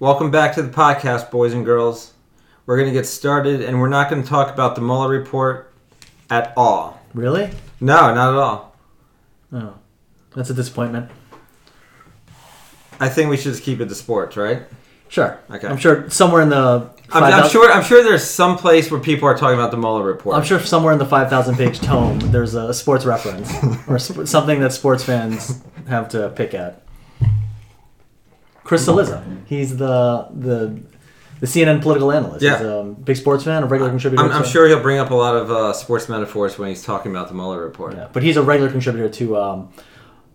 Welcome back to the podcast, boys and girls. We're going to get started, and we're not going to talk about the Mueller report at all. Really? No, not at all. Oh, that's a disappointment. I think we should just keep it to sports, right? Sure. Okay. I'm sure somewhere in the. I'm, I'm sure. I'm sure there's some place where people are talking about the Mueller report. I'm sure somewhere in the 5,000 page tome there's a sports reference or sp- something that sports fans have to pick at. Chris Cillizza. He's the the the CNN political analyst. Yeah. He's a big sports fan, a regular contributor. I'm, I'm sure he'll bring up a lot of uh, sports metaphors when he's talking about the Mueller report. Yeah, but he's a regular contributor to um,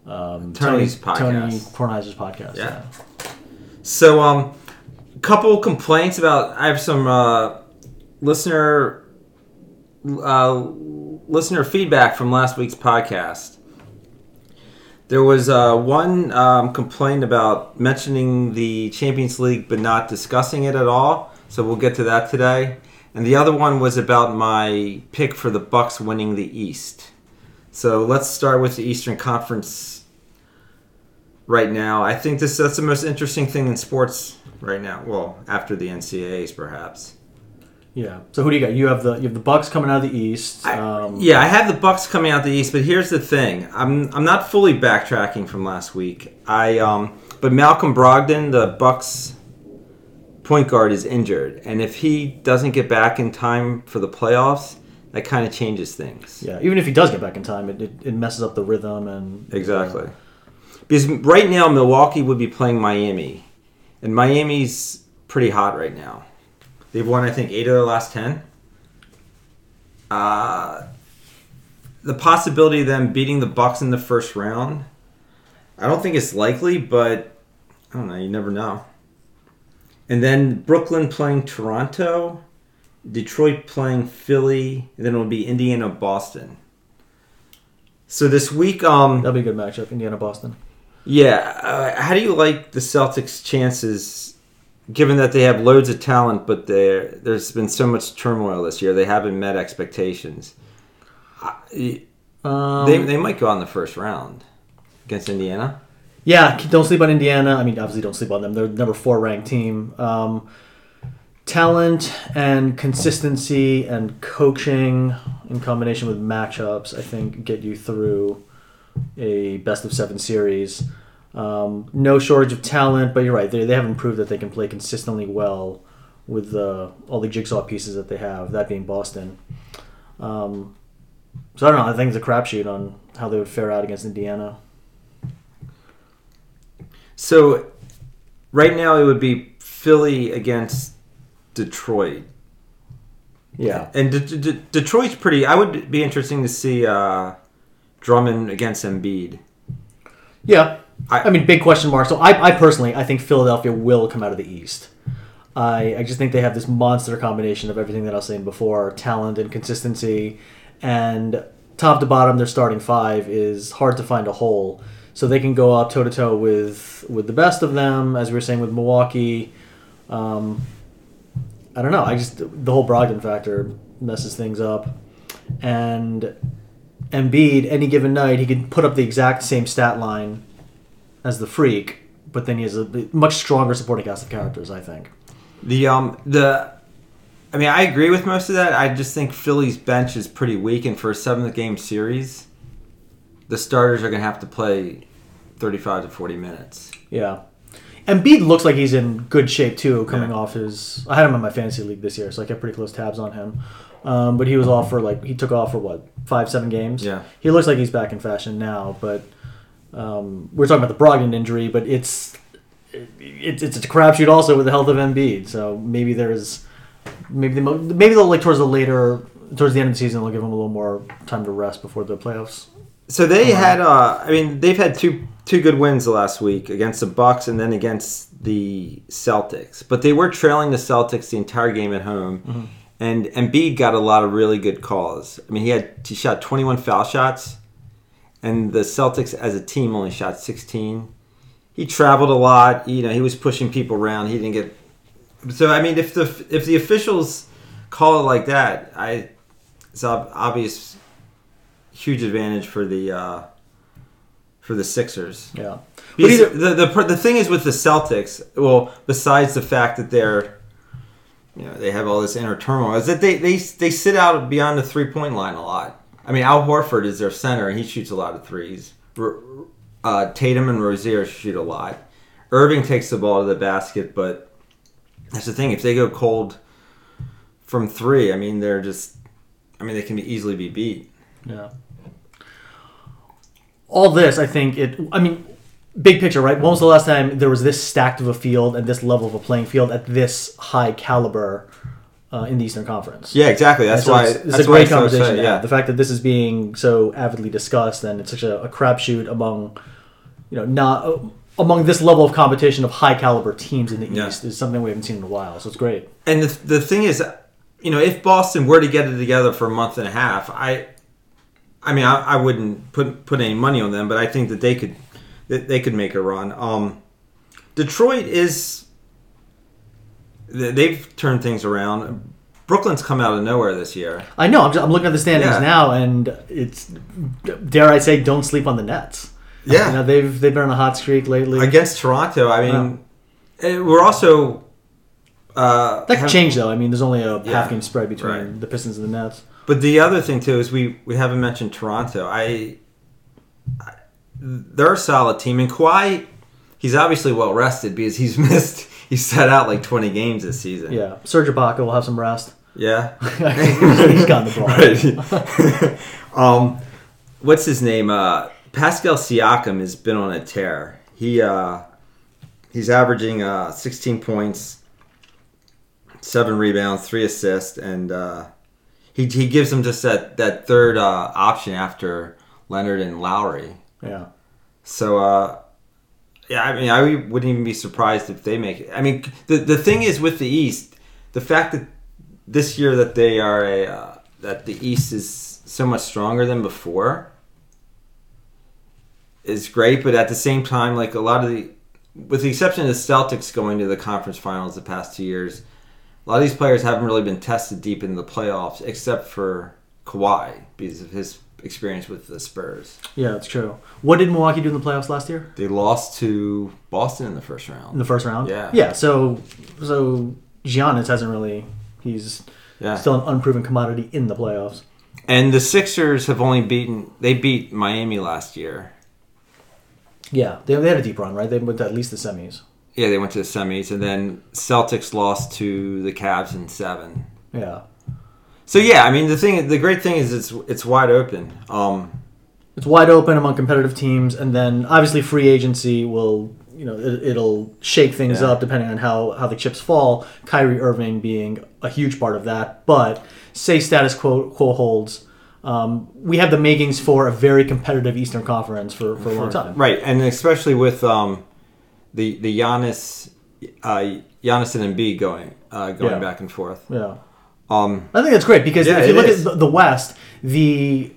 um, Tony's Tony, Tony podcast. Kornheiser's podcast. Yeah. So, um, couple complaints about. I have some uh, listener uh, listener feedback from last week's podcast. There was uh, one um, complaint about mentioning the Champions League but not discussing it at all. So we'll get to that today. And the other one was about my pick for the Bucks winning the East. So let's start with the Eastern Conference right now. I think this that's the most interesting thing in sports right now. Well, after the NCAAs, perhaps. Yeah. So who do you got? You have the you have the Bucks coming out of the East. I- Um, yeah, I have the Bucks coming out of the East, but here's the thing: I'm I'm not fully backtracking from last week. I um, but Malcolm Brogdon, the Bucks point guard, is injured, and if he doesn't get back in time for the playoffs, that kind of changes things. Yeah. Even if he does get back in time, it, it, it messes up the rhythm and Exactly. Because right now Milwaukee would be playing Miami, and Miami's pretty hot right now. They've won, I think, eight of their last ten. Uh, the possibility of them beating the Bucks in the first round, I don't think it's likely, but I don't know. You never know. And then Brooklyn playing Toronto, Detroit playing Philly, and then it'll be Indiana, Boston. So this week, um, That'll be a good matchup, Indiana Boston. yeah. Uh, how do you like the Celtics' chances, given that they have loads of talent, but there there's been so much turmoil this year? They haven't met expectations. I- Um, They, they might go on the first round against Indiana. yeah, don't sleep on Indiana. I mean, obviously, don't sleep on them. They're number four ranked team. Um, talent and consistency and coaching in combination with matchups, I think, get you through a best of seven series. Um, no shortage of talent, but you're right. They, they haven't proved that they can play consistently well with uh, all the jigsaw pieces that they have, that being Boston. Um, so I don't know. I think it's a crapshoot on how they would fare out against Indiana. So right now it would be Philly against Detroit. Yeah. And De- De- Detroit's pretty. I would be interesting to see uh, Drummond against Embiid. Yeah. I- I, mean, big question mark. So I, I personally, I think Philadelphia will come out of the East. I, I just think they have this monster combination of everything that I was saying before talent and consistency. And top to bottom, their starting five is hard to find a hole. So they can go up toe to toe with with the best of them, as we were saying with Milwaukee. Um, I don't know. I just the whole Brogdon factor messes things up, and Embiid any given night he could put up the exact same stat line as the freak, but then he has a much stronger supporting cast of characters. I think. The um the I mean I agree with most of that. I just think Philly's bench is pretty weak and for a seventh game series, the starters are gonna have to play thirty five to forty minutes. Yeah. Embiid looks like he's in good shape too, coming Yeah. off his. I had him in my fantasy league this year, so I kept pretty close tabs on him. Um, but he was off for like he took off for what five, seven games. Yeah. he looks like he's back in fashion now. But um, we're talking about the Brogdon injury, but it's it's it's a crapshoot also with the health of Embiid. So maybe there's maybe the mo- maybe they'll like towards the later towards the end of the season they'll give him a little more time to rest before the playoffs. So they had uh I mean they've had two two good wins the last week against the Bucks and then against the Celtics. But they were trailing the Celtics the entire game at home. And Embiid got a lot of really good calls. I mean he had he shot 21 foul shots and the Celtics as a team only shot 16. He traveled a lot, you know, he was pushing people around. He didn't get So I mean if the if the officials call it like that, I it's ob- obvious huge advantage for the uh, for the Sixers. Yeah. Because either, the, the the thing is with the Celtics, well, besides the fact that they're, you know, they have all this inner turmoil, is that they they they sit out beyond the three point line a lot. I mean, Al Horford is their center, and he shoots a lot of threes. Uh, Tatum and Rozier shoot a lot. Irving takes the ball to the basket, but that's the thing. If they go cold from three, I mean, they're just, I mean, they can easily be beat. Yeah. All this, I think it. I mean, big picture, right? When was the last time there was this stacked of a field and this level of a playing field at this high caliber uh, in the Eastern Conference? Yeah, exactly. That's so why. it's, it's that's a great so conversation. to yeah. The fact that this is being so avidly discussed and it's such a, a crapshoot among, you know, not uh, among this level of competition of high caliber teams in the Yeah. East is something we haven't seen in a while. So it's great. And the, the thing is, you know, if Boston were to get it together for a month and a half, I, I mean, I, I wouldn't put put any money on them, but I think that they could, that they could make a run. Um, Detroit is, they've turned things around. Brooklyn's come out of nowhere this year. I know. I'm, just, I'm looking at the standings Yeah. now, and it's dare I say, don't sleep on the Nets. Yeah. you know, they've they've been on a hot streak lately. Against Toronto, I mean, eh, we're also. Uh, that could change though. I mean, there's only a Yeah, half game spread between right. the Pistons and the Nets. But the other thing too is we we haven't mentioned Toronto. I, I they're a solid team, and Kawhi, he's obviously well rested because he's missed. He's set out like twenty games this season. Yeah, Serge Ibaka will have some rest. Yeah. He's gotten the ball. Right. um, what's his name? Uh, Pascal Siakam has been on a tear. He uh, he's averaging uh, 16 points, seven rebounds, three assists, and uh, he he gives them just that that third uh, option after Leonard and Lowry. Yeah, So uh, yeah, I mean, I wouldn't even be surprised if they make it. I mean, the the thing is with the East, the fact that this year that they are a uh, that the East is so much stronger than before is great, but at the same time, like a lot of the, with the exception of the Celtics going to the conference finals the past two years, a lot of these players haven't really been tested deep in the playoffs, except for Kawhi because of his experience with the Spurs. yeah, that's true. What did Milwaukee do in the playoffs last year? They lost to Boston in the first round. In the first round? Yeah. yeah. So so Giannis hasn't really. He's Yeah. still an unproven commodity in the playoffs. And the Sixers have only beaten they beat Miami last year. Yeah, they, they had a deep run, right? They went to at least the semis. Yeah, they went to the semis and then Celtics lost to the Cavs in 7. Yeah, So yeah, I mean the thing the great thing is it's it's wide open. Um it's wide open among competitive teams, and then obviously free agency will. You know, it, it'll shake things Yeah. up depending on how, how the chips fall. Kyrie Irving being a huge part of that. But say status quo, quo holds, um, we have the makings for a very competitive Eastern Conference for, for a long time. right, and especially with um the the Giannis uh Giannis and Embiid going uh going Yeah. back and forth. Yeah. Um I think that's great because Yeah, if you look is. at the- West, the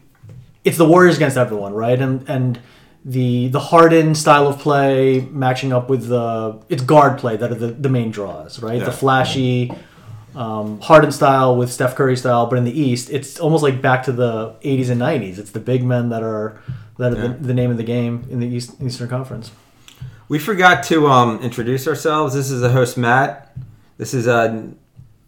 it's the Warriors against everyone, right? And and the the Harden style of play matching up with the it's guard play that are the, the main draws, right? Yeah. The flashy um, Harden style with Steph Curry style, but in the East, it's almost like back to the '80s and '90s. It's the big men that are that are Yeah. the, the name of the game in the East, Eastern Conference. We forgot to um, introduce ourselves. This is the host Matt. This is uh,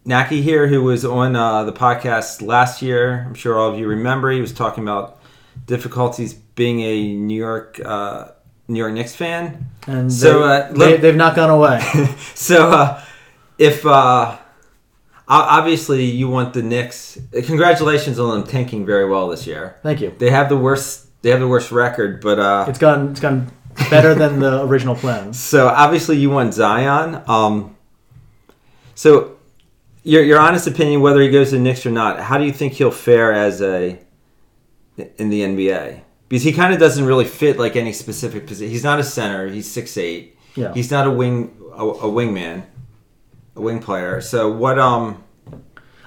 Naki here, who was on uh, the podcast last year. I'm sure all of you remember. He was talking about difficulties being a New York uh, New York Knicks fan. And So, they, uh, they, they've not gone away. So uh, if uh, obviously you want the Knicks, congratulations on them tanking very well this year. Thank you. They have the worst. They have the worst record, but uh, It's gone. It's gone better than the original plans. So obviously you want Zion. Um, so your your honest opinion, whether he goes to the Knicks or not, how do you think he'll fare as a in the NBA? Because he kind of doesn't really fit like any specific position. He's not a center. He's six eight. Yeah. He's not a wing a, a wingman, a wing player. So what? Um.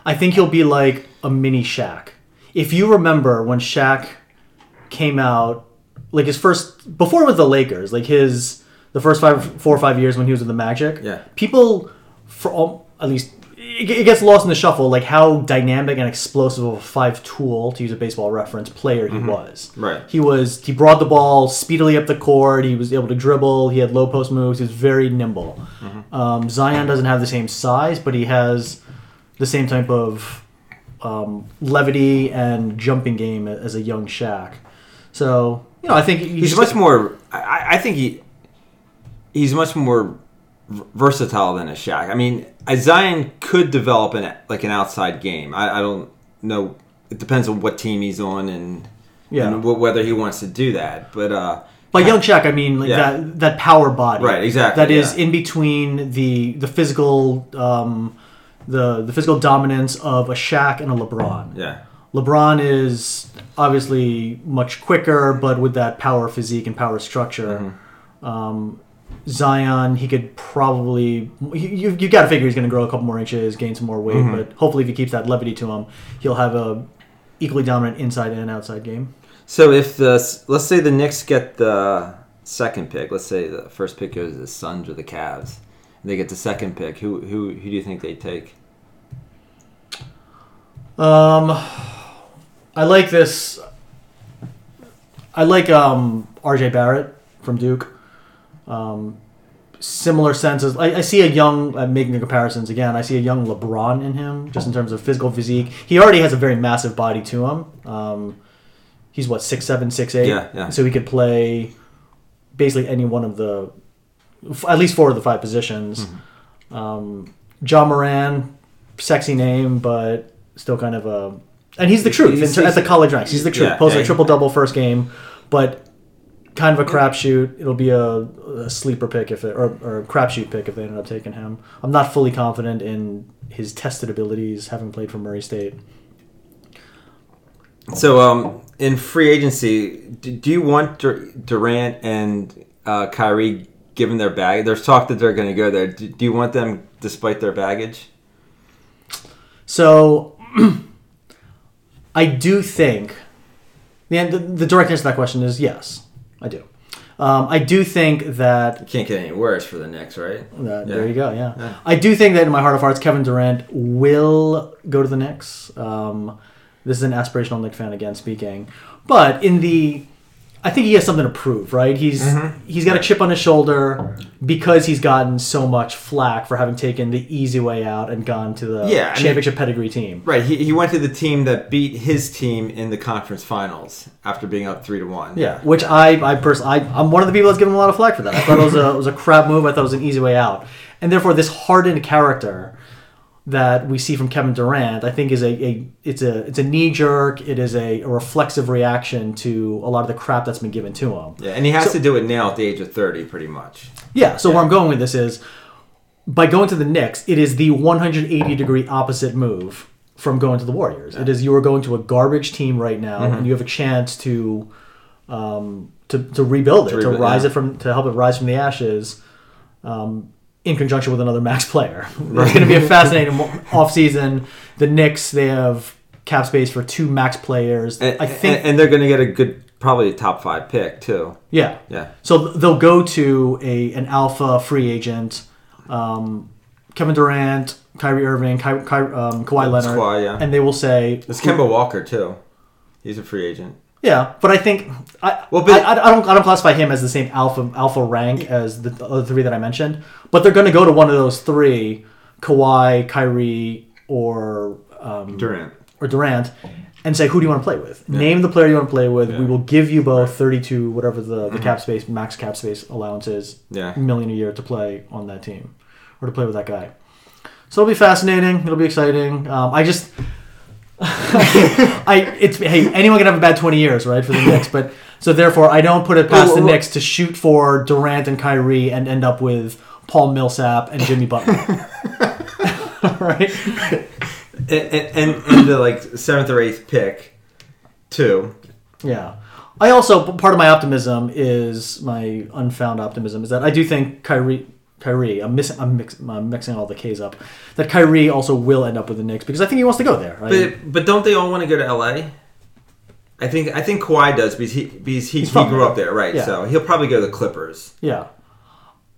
I think he'll be like a mini Shaq. If you remember when Shaq came out, like his first before with the Lakers, like his the first five, four or five years when he was with the Magic. Yeah. People, for all, at least it, gets lost in the shuffle, like how dynamic and explosive of a five tool, to use a baseball reference, player he was. Right. He was he brought the ball speedily up the court. He was able to dribble. He had low post moves. He was very nimble. Um, Zion doesn't have the same size, but he has the same type of um, levity and jumping game as a young Shaq. So you know, I think He's just- much more. I, I think he he's much more versatile than a Shaq. I mean, Zion could develop an like an outside game. I, I don't know. It depends on what team he's on and Yeah. and wh- whether he wants to do that. But uh, By young Shaq, I mean like Yeah. that that power body, Right, exactly, That is yeah. in between the the physical um, the the physical dominance of a Shaq and a LeBron. yeah, LeBron is obviously much quicker, but with that power physique and power structure. Mm-hmm. Um, Zion, he could probably you you got to figure he's going to grow a couple more inches, gain some more weight, Mm-hmm. but hopefully if he keeps that levity to him, he'll have a equally dominant inside and outside game. So if the let's say the Knicks get the second pick, let's say the first pick goes to the Suns or the Cavs, and they get the second pick. Who who who do you think they take? Um, I like this. I like um R.J. Barrett from Duke. Um, similar senses. I, I see a young uh, making the comparisons again. I see a young LeBron in him, just in terms of physical physique. He already has a very massive body to him. Um, he's what six seven, six eight. Yeah, yeah. So he could play basically any one of the, f- at least four of the five positions. Mm-hmm. Um, Ja Morant, sexy name, but still kind of a. And he's the truth He's- ter- at the college ranks. He's the truth. Yeah, Posted yeah. a triple double first game, but kind of a crapshoot. It'll be a, a sleeper pick if it, or, or a crapshoot pick if they ended up taking him. I'm not fully confident in his tested abilities, having played for Murray State. So um, in free agency, do, do you want Dur- Durant and uh, Kyrie given their bag? There's talk that they're going to go there. Do, do you want them despite their baggage? So, I do think the, the the direct answer to that question is yes, I do. Um, I do think that Can't get any worse for the Knicks, right? Uh, Yeah. There you go. Yeah. Yeah. I do think that in my heart of hearts, Kevin Durant will go to the Knicks. Um, this is an aspirational Knicks fan again speaking, but in the, I think he has something to prove, right? He's Mm-hmm. he's got a chip on his shoulder because he's gotten so much flack for having taken the easy way out and gone to the Yeah, I mean- championship pedigree team. Right. He, he went to the team that beat his team in the conference finals after being up three to one. Yeah, which I, I personally, I, I'm one of the people that's given a lot of flack for that. I thought it was a, it was a crap move. I thought it was an easy way out, and therefore this hardened character that we see from Kevin Durant, I think is a, a it's a it's a knee jerk. It is a, a reflexive reaction to a lot of the crap that's been given to him. Yeah, and he has So- to do it now at the age of thirty, pretty much. Yeah. So where I'm going with this is, by going to the Knicks, it is the 180 degree opposite move from going to the Warriors. It is you are going to a garbage team right now, Mm-hmm. and you have a chance to, um, to to rebuild it, to, rebuild- rise yeah. it from to help it rise from the ashes. Um, in conjunction with another max player, it's going to be a fascinating off season. The Knicks they have cap space for two max players. And, I think, and, and they're going to get a good, probably a top five pick too. yeah, Yeah. So they'll go to a an alpha free agent, um, Kevin Durant, Kyrie Irving, Ky- Ky- um, Kawhi Leonard, Kawhi, yeah. and they will say, It's Kemba Walker too. He's a free agent. Yeah. But I think I, Well, but- I, I don't I don't classify him as the same alpha alpha rank as the other three that I mentioned. But they're going to go to one of those three, Kawhi, Kyrie, or um, Durant. or Durant. And say who do you want to play with? Name the player you want to play with. We will give you both thirty-two, whatever the, the cap space, max cap space allowance is, Mm-hmm. Yeah. million a year to play on that team or to play with that guy. So it'll be fascinating. It'll be exciting. Um, I just, I it's hey anyone can have a bad twenty years right for the Knicks, but so therefore I don't put it past the Knicks to shoot for Durant and Kyrie and end up with Paul Millsap and Jimmy Butler. right? And, and, and, and the like seventh or eighth pick, too. Yeah. I also part of my optimism is my unfound optimism is that I do think Kyrie Kyrie I'm missing I'm, mix, I'm mixing all the K's up that Kyrie also will end up with the Knicks because I think he wants to go there. I- But but don't they all want to go to L.A.? I think I think Kawhi does because he because he, he grew up there, right? Yeah. So he'll probably go to the Clippers. yeah.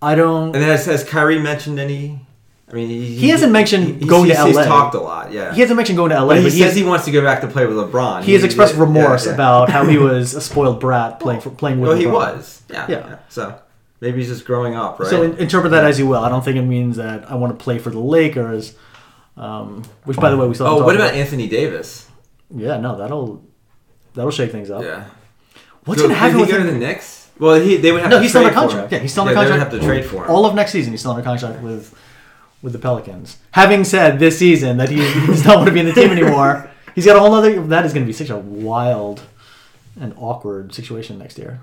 I don't And has has Kyrie mentioned any I mean, he, He hasn't mentioned going to he's, LA. He's talked a lot. Yeah. He hasn't mentioned going to LA, but he but says he, he wants to go back to play with LeBron. he has expressed yeah, remorse yeah. about how he was a spoiled brat playing for, playing with. Well, he was. Yeah, Yeah. yeah. So maybe he's just growing up, right? So in, interpret that as you will. I don't think it means that I want to play for the Lakers. Um, which, by the way, we still. oh, what talked about Anthony Davis? Yeah, no, that'll that'll shake things up. Yeah. What's So, to happen did with go him? to the Knicks? Well, he they would have No, he's still under contract. Yeah, he's still under yeah, contract. They would have to trade for him. All of next season, he's still under contract with with the Pelicans. Having said this season that he, he does not want to be in the team anymore, he's got a whole other. That is going to be such a wild and awkward situation next year.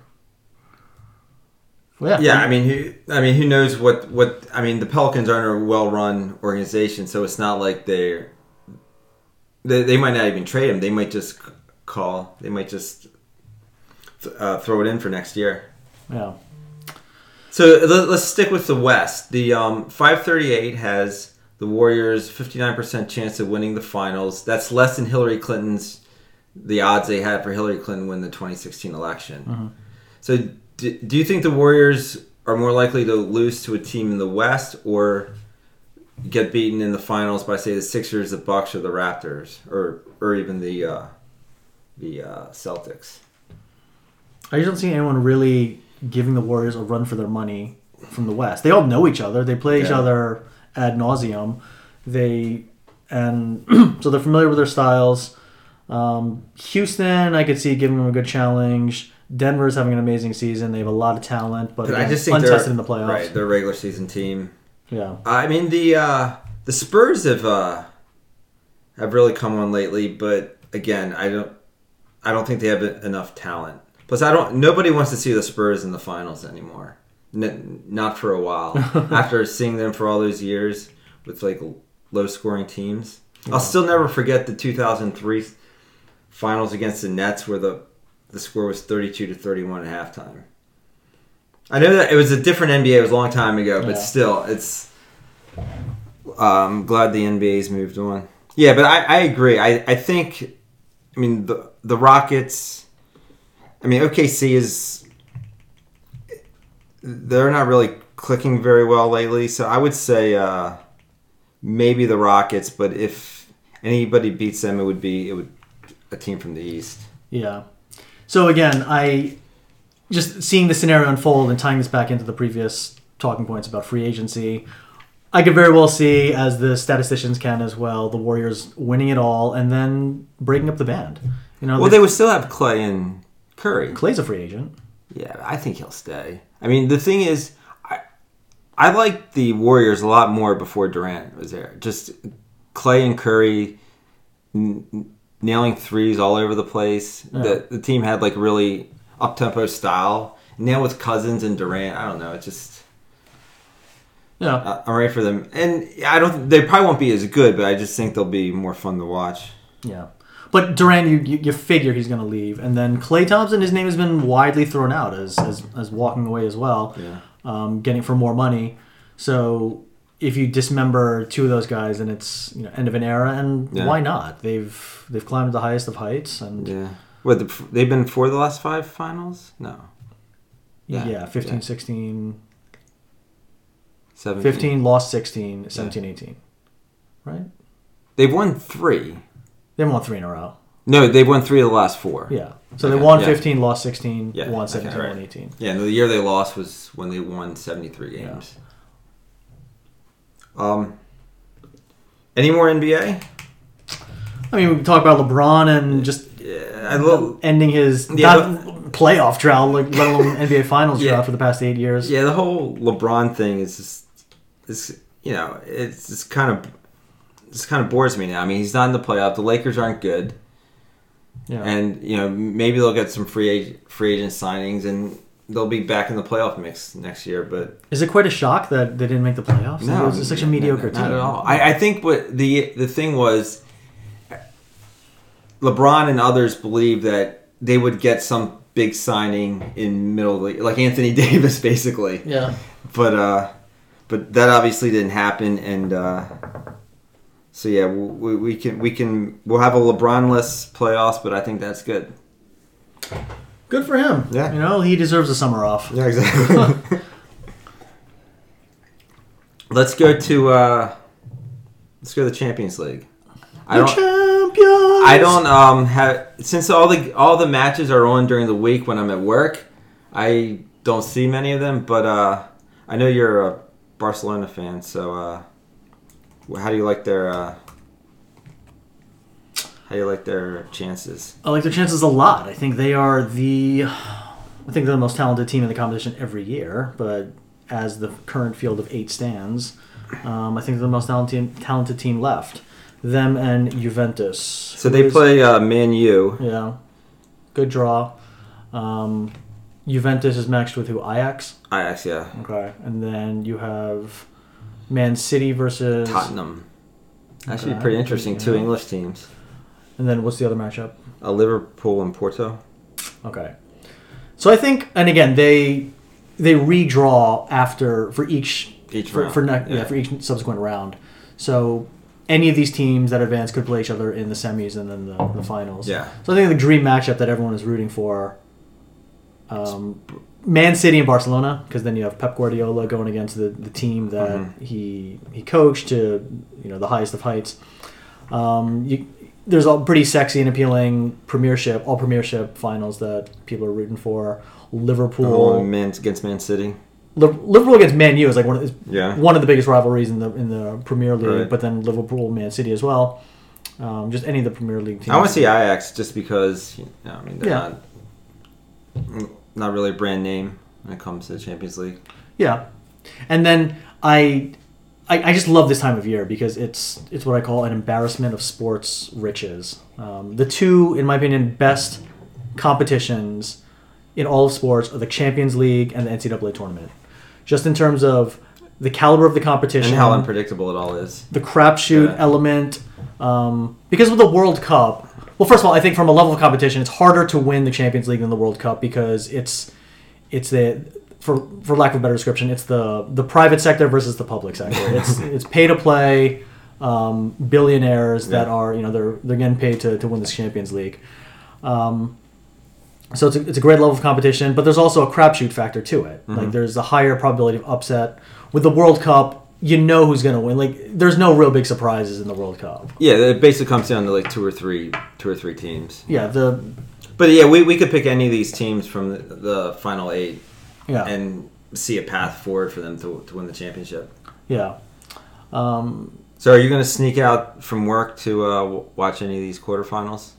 Well, Yeah, I mean, who? I mean, who knows what? What? I mean, the Pelicans aren't a well-run organization, so it's not like they're. They, they might not even trade him. They might just call. They might just uh, throw it in for next year. yeah. So let- let's stick with the West. The um, 538 has the Warriors 59% chance of winning the finals. That's less than Hillary Clinton's the odds they had for Hillary Clinton win the 2016 election. So do, do you think the Warriors are more likely to lose to a team in the West or get beaten in the finals by say the Sixers, the Bucks, or the Raptors, or or even the uh, the uh, Celtics? I just don't see anyone really giving the Warriors a run for their money from the West. They all know each other. They play each Yeah. other ad nauseum. They and so they're familiar with their styles. Um, Houston, I could see giving them a good challenge. Denver's having an amazing season. They have a lot of talent, but But I just think untested they're in the playoffs. right. They're a regular season team. Yeah, I mean the uh, the Spurs have uh, have really come on lately, but again, I don't I don't think they have enough talent. Plus, I don't. Nobody wants to see the Spurs in the finals anymore. N- not for a while. After seeing them for all those years with like low scoring teams, I'll still never forget the 2003 finals against the Nets where the the score was 32 to 31 at halftime. I know that it was a different NBA. It was a long time ago, but Yeah. still, it's. I'm glad the NBA's moved on. Yeah, but I, I agree. I, I think, I mean, the the Rockets. I mean, OKC is. They're not really clicking very well lately, so I would say uh, maybe the Rockets. But if anybody beats them, it would be it would a team from the East. yeah. So again, I just seeing the scenario unfold and tying this back into the previous talking points about free agency. I could very well see, as the statisticians can as well, the Warriors winning it all and then breaking up the band. You know, Well, they would still have Klay and Curry. Klay's a free agent. Yeah, I think he'll stay. I mean, the thing is, I I liked the Warriors a lot more before Durant was there. Just Klay and Curry n- nailing threes all over the place. The the team had like really up tempo style. Now with Cousins and Durant, I don't know. It just Yeah, I- I'm ready for them. And I don't. They probably won't be as good, but I just think they'll be more fun to watch. yeah. But Durant, you, you, you figure he's going to leave, and then Klay Thompson, his name has been widely thrown out as as, as walking away as well, Yeah. um, getting for more money. So if you dismember two of those guys, then it's you know end of an era, and Yeah. why not? They've they've climbed the highest of heights, and yeah, Yeah. What the, they've been for the last five finals? No. Yeah, 15, yeah. 16, 17. 15, lost 16, 17, 18. Right? They've won three. They haven't won three in a row. No, they've won three of the last four. Yeah. So they won yeah. 15, lost 16, Yeah, won okay, 17, right. won 18. Yeah, and the year they lost was when they won 73 games. Um, any more NBA? I mean, we talk about LeBron and just Yeah, I love. ending his Yeah, not playoff drought, like let alone NBA Finals Yeah. drought for the past eight years. Yeah, the whole LeBron thing is just, is you know, it's just kind of, just kind of bores me now. I mean, he's not in the playoff. The Lakers aren't good, Yeah. and you know, maybe they'll get some free agent, free agent signings, and they'll be back in the playoff mix next year. But Is it quite a shock that they didn't make the playoffs? No, it was just such a no, mediocre no, team. Not at all. I, I think what the the thing was, LeBron and others believed that they would get some big signing in middle of the, like Anthony Davis, basically. Yeah. But uh, but that obviously didn't happen, and uh, so yeah, we, we can we can we'll have a LeBron-less playoffs, but I think that's good. Good for him. Yeah. You know, he deserves a summer off. Yeah, exactly. let's go to uh, let's go to the Champions League. I The don't. champions. I don't um have since all the all the matches are on during the week when I'm at work. I don't see many of them, but uh, I know you're a Barcelona fan, so uh, how do you like their uh, how do you like their chances? I like their chances a lot. I think they are the, I think they're the most talented team in the competition every year. But as the current field of eight stands, um, I think they're the most talented talented team left. Them and Juventus. So they play uh, Man U. Yeah, good draw. Um, Juventus is matched with who? Ajax. Ajax, yeah, Okay, and then you have Man City versus Tottenham. That should be pretty interesting. Two. English teams, And then what's the other matchup? uh, Liverpool and Porto. Okay. So I think, and again, they they redraw after for each Each for, round, for ne- yeah. yeah. for each subsequent round. So any of these teams that advance could play each other in the semis and then the, the finals. Yeah. So I think the dream matchup that everyone is rooting for, um, Man City and Barcelona, because then you have Pep Guardiola going against the, the team that Mhm. he he coached to you know the highest of heights. Um, you, there's a pretty sexy and appealing Premiership, all Premiership finals that people are rooting for. Liverpool, Oh, Man against Man City. Liverpool against Man U is like one of, Yeah. one of the biggest rivalries in the in the Premier League, Right. but then Liverpool, Man City as well. Um, just any of the Premier League teams. I want to see Ajax just because you know, I mean they're Yeah. not not really a brand name when it comes to the Champions League. Yeah, and then I, I, I just love this time of year because it's it's what I call an embarrassment of sports riches. Um, the two, in my opinion, best competitions in all of sports are the Champions League and the NCAA tournament. Just in terms of the caliber of the competition, And how unpredictable it all is. the crapshoot Yeah. element. Um, because with the World Cup, well, first of all, I think from a level of competition, it's harder to win the Champions League than the World Cup because it's it's the for for lack of a better description, it's the the private sector versus the public sector. It's it's pay to play um, billionaires that are you know they're they're getting paid to, to win this Champions League. Um, so it's a, it's a great level of competition, but there's also a crapshoot factor to it. Mm-hmm. Like there's a higher probability of upset. With the World Cup, you know who's going to win. Like there's no real big surprises in the World Cup. Yeah, it basically comes down to like two or three, two or three teams. Yeah, the But yeah, we, we could pick any of these teams from the, the final eight yeah and see a path forward for them to, to win the championship. yeah. Um, So are you going to sneak out from work to uh, watch any of these quarterfinals?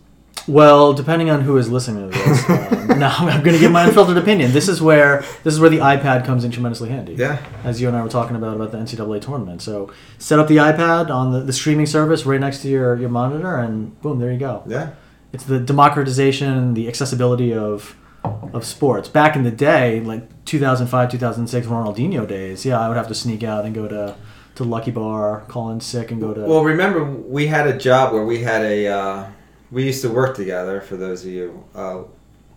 well, depending on who is listening to this, um, now I'm going to give my unfiltered opinion. This is where this is where the iPad comes in tremendously handy. Yeah. as you and I were talking about about the NCAA tournament. So set up the iPad on the, the streaming service right next to your, your monitor, and boom, there you go. Yeah. It's the democratization, the accessibility of of sports. Back in the day, like 2005, 2006, Ronaldinho days, yeah, I would have to sneak out and go to to Lucky Bar, call in sick, and go to. Well, remember we had a job where we had a uh, we used to work together. For those of you uh,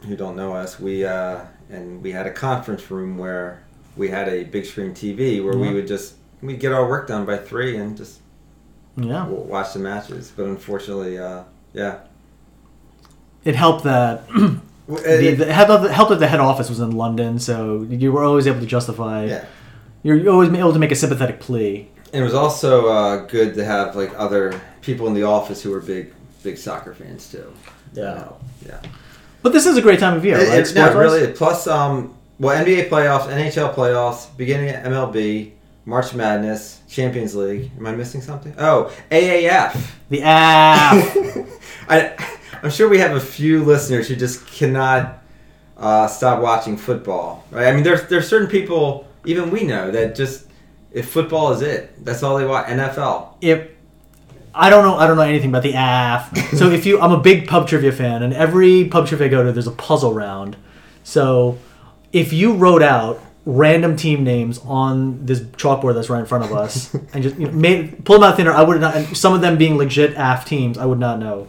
who don't know us, we uh, and we had a conference room where we had a big screen TV where we would just we'd get our work done by three and just yeah, w- watch the matches. But unfortunately, uh, yeah, it helped that. The, it- the, it helped that- helped that the head office was in London, so you were always able to justify. yeah. You're always able to make a sympathetic plea. And it was also uh, good to have like other people in the office who were big big soccer fans too. You know? yeah. But this is a great time of year, It- right? it- no, really. Plus, um, well, NBA playoffs, NHL playoffs, beginning of MLB, March Madness, Champions League. Am I missing something? Oh, AAF. The app. I, I'm sure we have a few listeners who just cannot uh, stop watching football. Right? I mean, there's there's certain people, even we know, that just if football is it, that's all they watch. NFL. if I don't know, I don't know anything about the AF. So if you, I'm a big pub trivia fan, and every pub trivia I go to, there's a puzzle round. So if you wrote out random team names on this chalkboard that's right in front of us, and just you know, made pull them out thinner, I would not. And some of them being legit AF teams, I would not know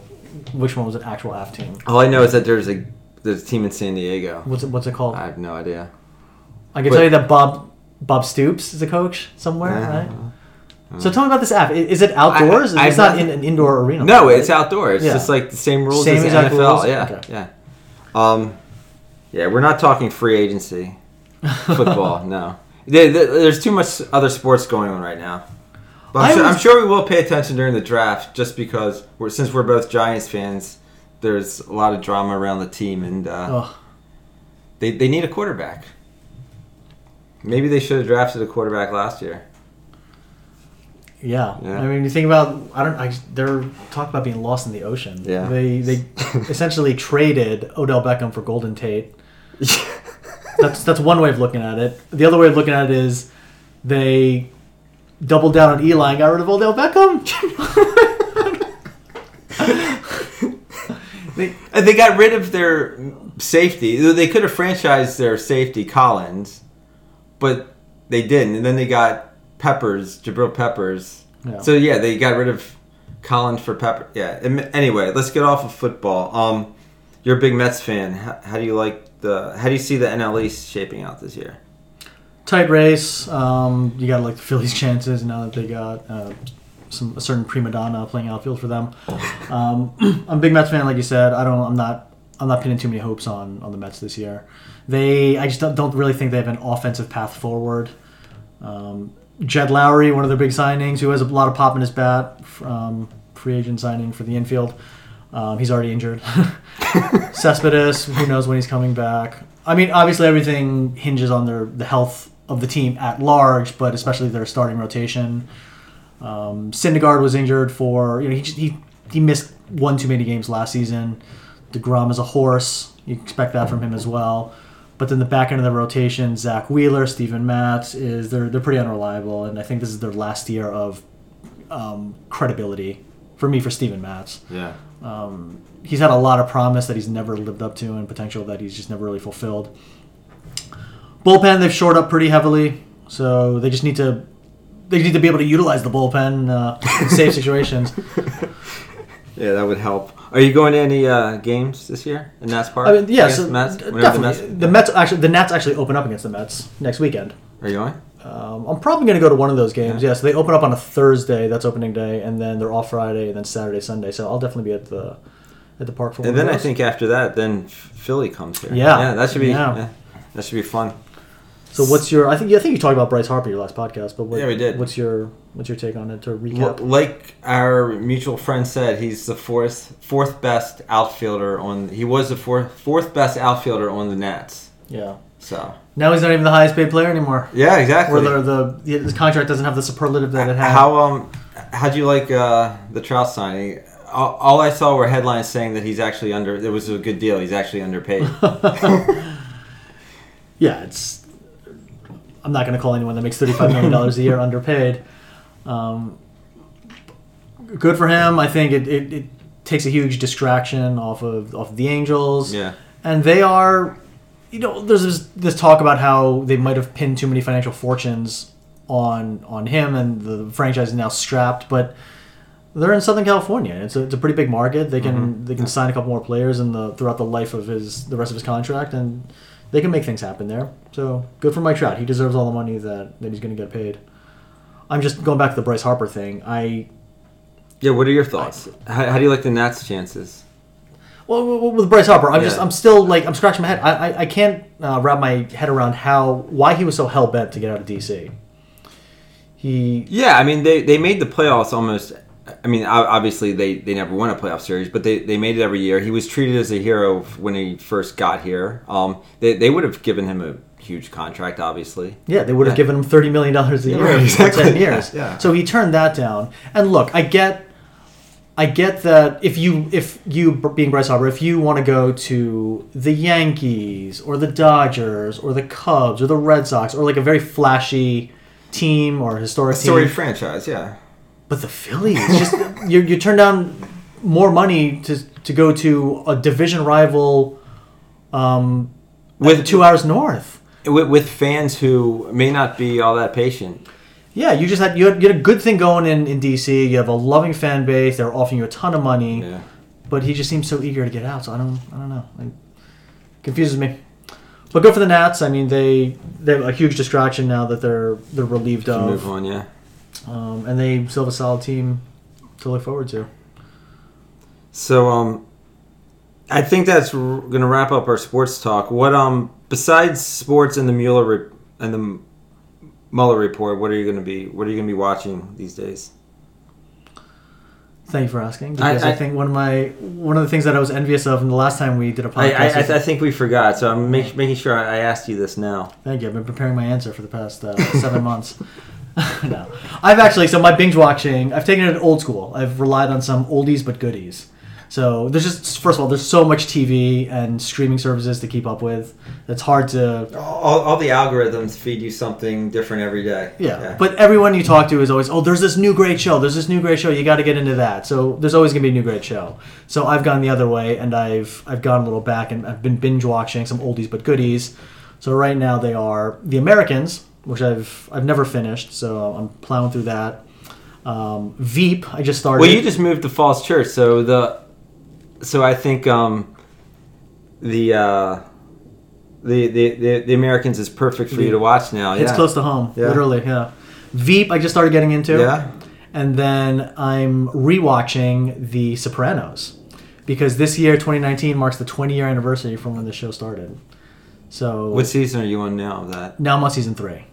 which one was an actual AF team. All I know is that there's a there's a team in San Diego. What's it, what's it called? I have no idea. I can but- tell you that Bob Bob Stoops is a coach somewhere, Yeah. right? So tell me about this app. I- Is it outdoors? I- it's I've not in not- an indoor arena. No, right? it's outdoor. It's Yeah. just like the same rules Same as the exact NFL. rules? Yeah, Okay. yeah. Um, yeah, we're not talking free agency football. no, There- there- There's too much other sports going on right now. But I'm, sure, was- I'm sure we will pay attention during the draft, just because we're since we're both Giants fans. There's a lot of drama around the team, and uh, Oh, they they need a quarterback. Maybe they should have drafted a quarterback last year. yeah. Yeah. I mean, you think about I don't. I, they're talking about being lost in the ocean. Yeah. They they essentially traded Odell Beckham for Golden Tate. That's that's one way of looking at it. The other way of looking at it is they doubled down on Eli and got rid of Odell Beckham. they, they got rid of their safety. They could have franchised their safety, Collins, but they didn't. And then they got Peppers, Jabril Peppers. Yeah. So yeah, they got rid of Collins for Pepper. Yeah. Anyway, let's get off of football. Um, you're a big Mets fan. How, how do you like the? How do you see the NL East shaping out this year? Tight race. Um, you got to like the Phillies' chances now that they got uh, some a certain prima donna playing outfield for them. Um, I'm a big Mets fan, like you said. I don't. I'm not. I'm not pinning too many hopes on on the Mets this year. They. I just don't, don't really think they have an offensive path forward. Um, Jed Lowrie, one of their big signings, who has a lot of pop in his bat, um, free agent signing for the infield. Um, he's already injured. Cespedes, who knows when he's coming back. I mean, obviously everything hinges on their the health of the team at large, but especially their starting rotation. Um, Syndergaard was injured for you know he, he he missed one too many games last season. Degrom is a horse. You expect that from him as well. But then the back end of the rotation, Zack Wheeler, Steven Matz is they're they're pretty unreliable, and I think this is their last year of um, credibility for me for Steven Matz Yeah. he's had a lot of promise that he's never lived up to and potential that he's just never really fulfilled. Bullpen they've shored up pretty heavily, so they just need to they need to be able to utilize the bullpen uh, in safe situations. Yeah, that would help. Are you going to any uh, games this year in Nats Park? I mean, yeah, so Mets? definitely. The Mets? The Mets actually the Nats actually open up against the Mets next weekend. Are you going? Um, I'm probably going to go to one of those games. Yeah. Yeah. so they open up on a Thursday. That's opening day, and then they're off Friday, and then Saturday, Sunday. So I'll definitely be at the at the park for one And of then I think after that, then Philly comes here. Yeah. yeah, that should be Yeah. yeah, that should be fun. So what's your? I think I think you talked about Bryce Harper your last podcast, but what, Yeah, we did. What's your what's your take on it to Well, recap? like our mutual friend said, he's the fourth fourth best outfielder on. He was the fourth fourth best outfielder on the Nats. yeah. So Now he's not even the highest paid player anymore. yeah, exactly. Or the, the his contract doesn't have the superlative that it had. How um how do you like uh, the Trout signing? All, all I saw were headlines saying that he's actually under. It was a good deal. He's actually underpaid. yeah, it's. I'm not going to call anyone that makes 35 million dollars a year underpaid. Um, good for him. I think it, it, it takes a huge distraction off of off of the Angels. yeah, and they are you know there's this, this talk about how they might have pinned too many financial fortunes on on him and the franchise is now strapped but they're in southern california it's a, it's a pretty big market they can they can sign a couple more players in the throughout the life of his the rest of his contract and they can make things happen there so good for mike trout he deserves all the money that, that he's going to get paid i'm just going back to the bryce harper thing i yeah. What are your thoughts? How, how do you like the Nats' chances? Well, with Bryce Harper, I'm just I'm still like I'm scratching my head. I I, I can't uh, wrap my head around how why he was so hell bent to get out of DC. He Yeah, I mean they, they made the playoffs almost. I mean, obviously they, they never won a playoff series, but they, they made it every year. He was treated as a hero when he first got here. Um, they, they would have given him a huge contract, obviously. yeah they would have Yeah. given him thirty million dollars a Yeah, year for ten years. Yeah, yeah. So he turned that down. And look, I get. I get that if you if you being Bryce Harper, if you want to go to the Yankees or the Dodgers or the Cubs or the Red Sox or like a very flashy team or historic team, Storied franchise, yeah. But the Phillies, just you you turn down more money to to go to a division rival, um, With- two hours north. With, with fans who may not be all that patient. Yeah, you just had you had, you had a good thing going in in DC. You have a loving fan base. They're offering you a ton of money, Yeah. but he just seems so eager to get out. So I don't I don't know. It confuses me. But good for the Nats. I mean, they they have a huge distraction now that they're they're relieved To of, move on, yeah. Um, and they still have a solid team to look forward to. So um, I think that's r- gonna wrap up our sports talk. What um besides sports and the Mueller re- and the Mueller report. What are you going to be? What are you going to be watching these days? Thank you for asking. Because I, I- I, think one of my one of the things that I was envious of in the last time we did a podcast. I, I, I think we forgot, so I'm make, making sure I asked you this now. Thank you. I've been preparing my answer for the past uh, seven months. no, I've actually so my binge watching. I've taken it old school. I've relied on some oldies but goodies. So there's just first of all, there's so much TV and streaming services to keep up with. It's hard to All, all the algorithms feed you something different every day. yeah. But everyone you talk to is always, oh, there's this new great show. There's this new great show. You got to get into that. So there's always gonna be a new great show. So I've gone the other way, and I've I've gone a little back, and I've been binge watching some oldies but goodies. So right now they are The Americans, which I've I've never finished. So I'm plowing through that. Um, Veep, I just started. well, you just moved to Falls Church, so the so I think um, the, uh, the the the the Americans is perfect for you to watch now. it's yeah. close to home, Yeah. literally. Yeah. Veep, I just started getting into. Yeah. And then I'm rewatching The Sopranos because this year, 2019, marks the 20 year anniversary from when the show started. So What season are you on now of that? now I'm on season three.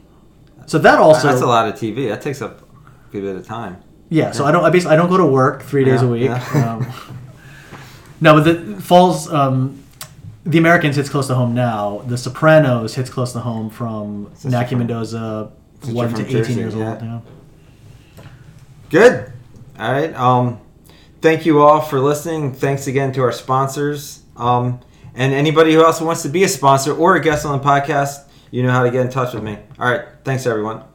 So that also That's a lot of TV. That takes up a good bit of time. yeah. So I don't I basically I don't go to work three days Yeah, a week. yeah. Um, no, but the falls. Um, the Americans hits close to home now. The Sopranos hits close to home from Since Naki from- Mendoza, one to 18 Jersey, years old. Yeah. Good. All right. Um, thank you all for listening. Thanks again to our sponsors. Um, and anybody who else wants to be a sponsor or a guest on the podcast, you know how to get in touch with me. All right. Thanks, everyone.